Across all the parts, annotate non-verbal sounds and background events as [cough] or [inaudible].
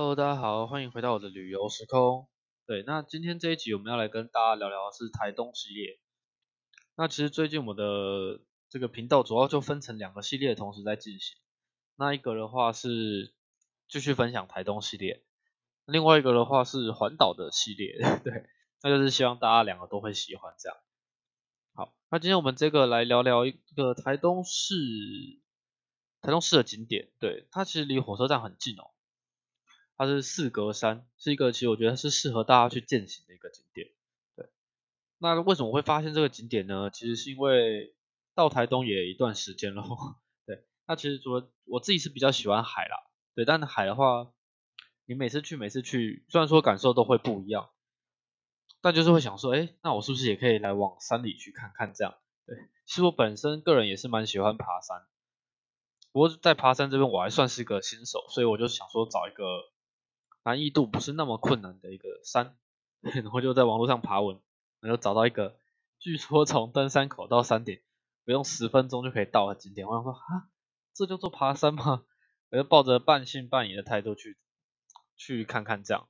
Hello，大家好，欢迎回到我的旅游时空。对，那今天这一集我们要来跟大家聊聊的是台东系列。那其实最近我的这个频道主要就分成两个系列同时在进行。那一个的话是继续分享台东系列，另外一个的话是环岛的系列。对，那就是希望大家两个都会喜欢这样。好，那今天我们这个来聊聊一个台东市，台东市的景点。对，它其实离火车站很近哦。它是四格山，是一个其实我觉得是适合大家去践行的一个景点。对，那为什么会发现这个景点呢？其实是因为到台东也一段时间了。对，那其实除了我自己是比较喜欢海啦，对，但海的话，你每次去每次去，虽然说感受都会不一样，但就是会想说，哎，那我是不是也可以来往山里去看看这样？对，其实我本身个人也是蛮喜欢爬山，不过在爬山这边我还算是个新手，所以我就想说找一个。难易度不是那么困难的一个山，[laughs] 然后就在网络上爬文，然后找到一个，据说从登山口到山顶不用十分钟就可以到的景点。我想说啊，这叫做爬山吗？[laughs] 我就抱着半信半疑的态度去去看看这样，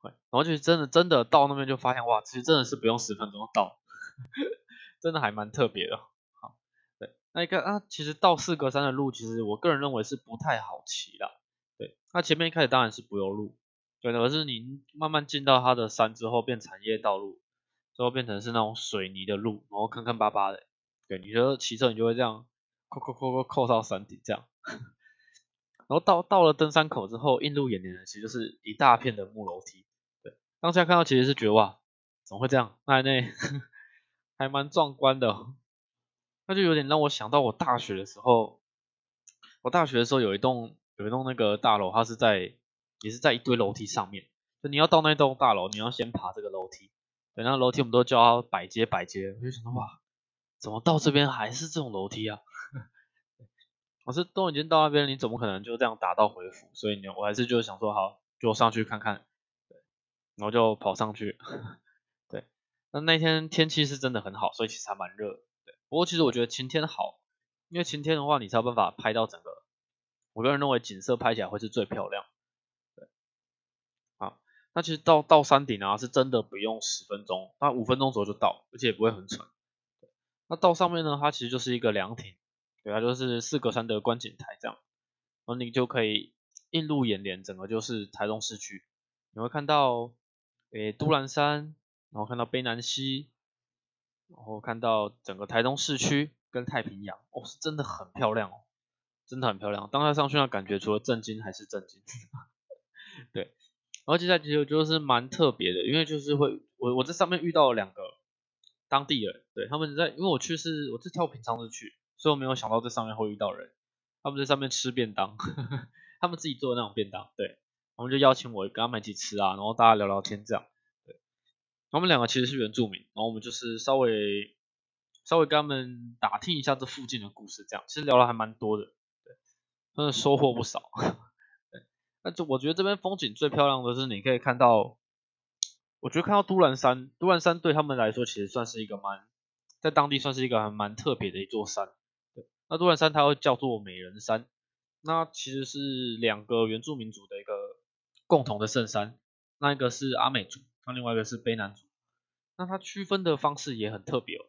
然后就真的真的到那边就发现哇，其实真的是不用十分钟到，[laughs] 真的还蛮特别的。好，对，那一个啊，其实到四格山的路，其实我个人认为是不太好骑的。对，那前面一开始当然是不用路，对的，而是你慢慢进到它的山之后变产业道路，最后变成是那种水泥的路，然后坑坑巴巴的，对，你觉得骑车你就会这样，扣扣扣扣扣到山顶这样，[laughs] 然后到到了登山口之后，映入眼帘的其实就是一大片的木楼梯，对，当下看到其实是绝望，怎么会这样？那那 [laughs] 还蛮壮观的，那就有点让我想到我大学的时候，我大学的时候有一栋。有一栋那个大楼，它是在也是在一堆楼梯上面，就你要到那栋大楼，你要先爬这个楼梯，对，那楼梯我们都叫它百阶百阶，我就想到哇，怎么到这边还是这种楼梯啊？[laughs] 我是都已经到那边，你怎么可能就这样打道回府？所以呢我还是就想说好，就上去看看，对，然后就跑上去，[laughs] 对，那那天天气是真的很好，所以其实还蛮热，对，不过其实我觉得晴天好，因为晴天的话，你才有办法拍到整个。我个人认为景色拍起来会是最漂亮。对，好，那其实到到山顶啊，是真的不用十分钟，那五分钟左右就到，而且也不会很喘。那到上面呢，它其实就是一个凉亭，对，它就是四格山的观景台这样，然后你就可以映入眼帘，整个就是台东市区，你会看到诶都兰山，然后看到卑南溪，然后看到整个台东市区跟太平洋，哦，是真的很漂亮哦。真的很漂亮，当他上去那感觉，除了震惊还是震惊。[laughs] 对，然后接下来其实就是蛮特别的，因为就是会我我在上面遇到了两个当地人，对他们在，因为我去是我是挑平常日去，所以我没有想到在上面会遇到人。他们在上面吃便当，呵 [laughs] 呵他们自己做的那种便当，对，他们就邀请我跟他们一起吃啊，然后大家聊聊天这样。对，他们两个其实是原住民，然后我们就是稍微稍微跟他们打听一下这附近的故事，这样其实聊了还蛮多的。真的收获不少，[laughs] 对，那就我觉得这边风景最漂亮的是，你可以看到，我觉得看到都兰山，都兰山对他们来说其实算是一个蛮，在当地算是一个还蛮特别的一座山，对，那都兰山它会叫做美人山，那其实是两个原住民族的一个共同的圣山，那一个是阿美族，那另外一个是卑南族，那它区分的方式也很特别哦，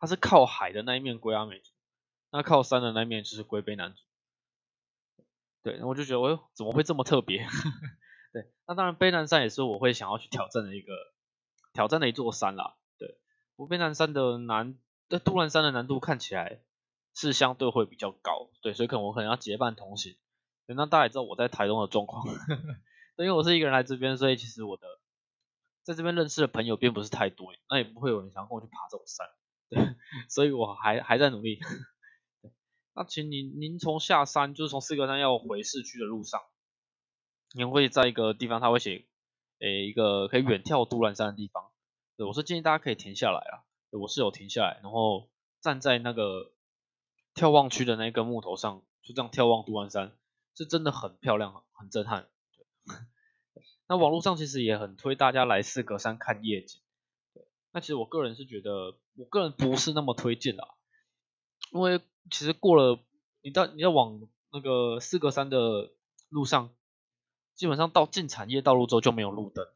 它是靠海的那一面归阿美族，那靠山的那一面就是归卑南族。对，我就觉得，我怎么会这么特别？[laughs] 对，那当然，卑南山也是我会想要去挑战的一个挑战的一座山啦。对，不卑南山的难，对，杜兰山的难度看起来是相对会比较高。对，所以可能我可能要结伴同行。那大家也知道我在台东的状况，[laughs] 对因为我是一个人来这边，所以其实我的在这边认识的朋友并不是太多，那也不会有人想跟我去爬这种山。[laughs] 对，所以我还还在努力。那请您您从下山，就是从四格山要回市区的路上，您会在一个地方，他会写，诶一个可以远眺都兰山的地方。对我是建议大家可以停下来啊，我是有停下来，然后站在那个眺望区的那根木头上，就这样眺望都兰山，是真的很漂亮，很震撼。[laughs] 那网络上其实也很推大家来四格山看夜景，那其实我个人是觉得，我个人不是那么推荐的，因为。其实过了，你到你要往那个四个山的路上基本上到进产业道路之后就没有路灯，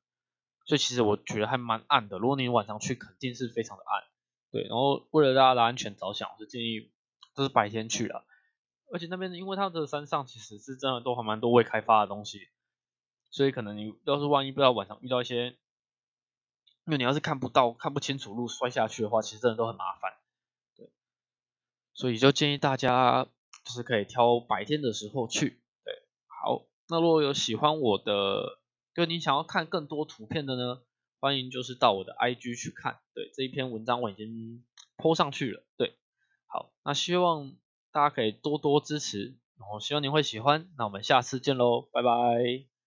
所以其实我觉得还蛮暗的。如果你晚上去，肯定是非常的暗。对，然后为了大家的安全着想，我是建议都是白天去了。而且那边因为它的山上其实是真的都还蛮多未开发的东西，所以可能你要是万一不知道晚上遇到一些，因为你要是看不到看不清楚路摔下去的话，其实真的都很麻烦。所以就建议大家就是可以挑白天的时候去。对，好，那如果有喜欢我的，就你想要看更多图片的呢，欢迎就是到我的 IG 去看。对，这一篇文章我已经 po 上去了。对，好，那希望。大家可以多多支持，然后希望您会喜欢。那我们下次见喽，拜拜。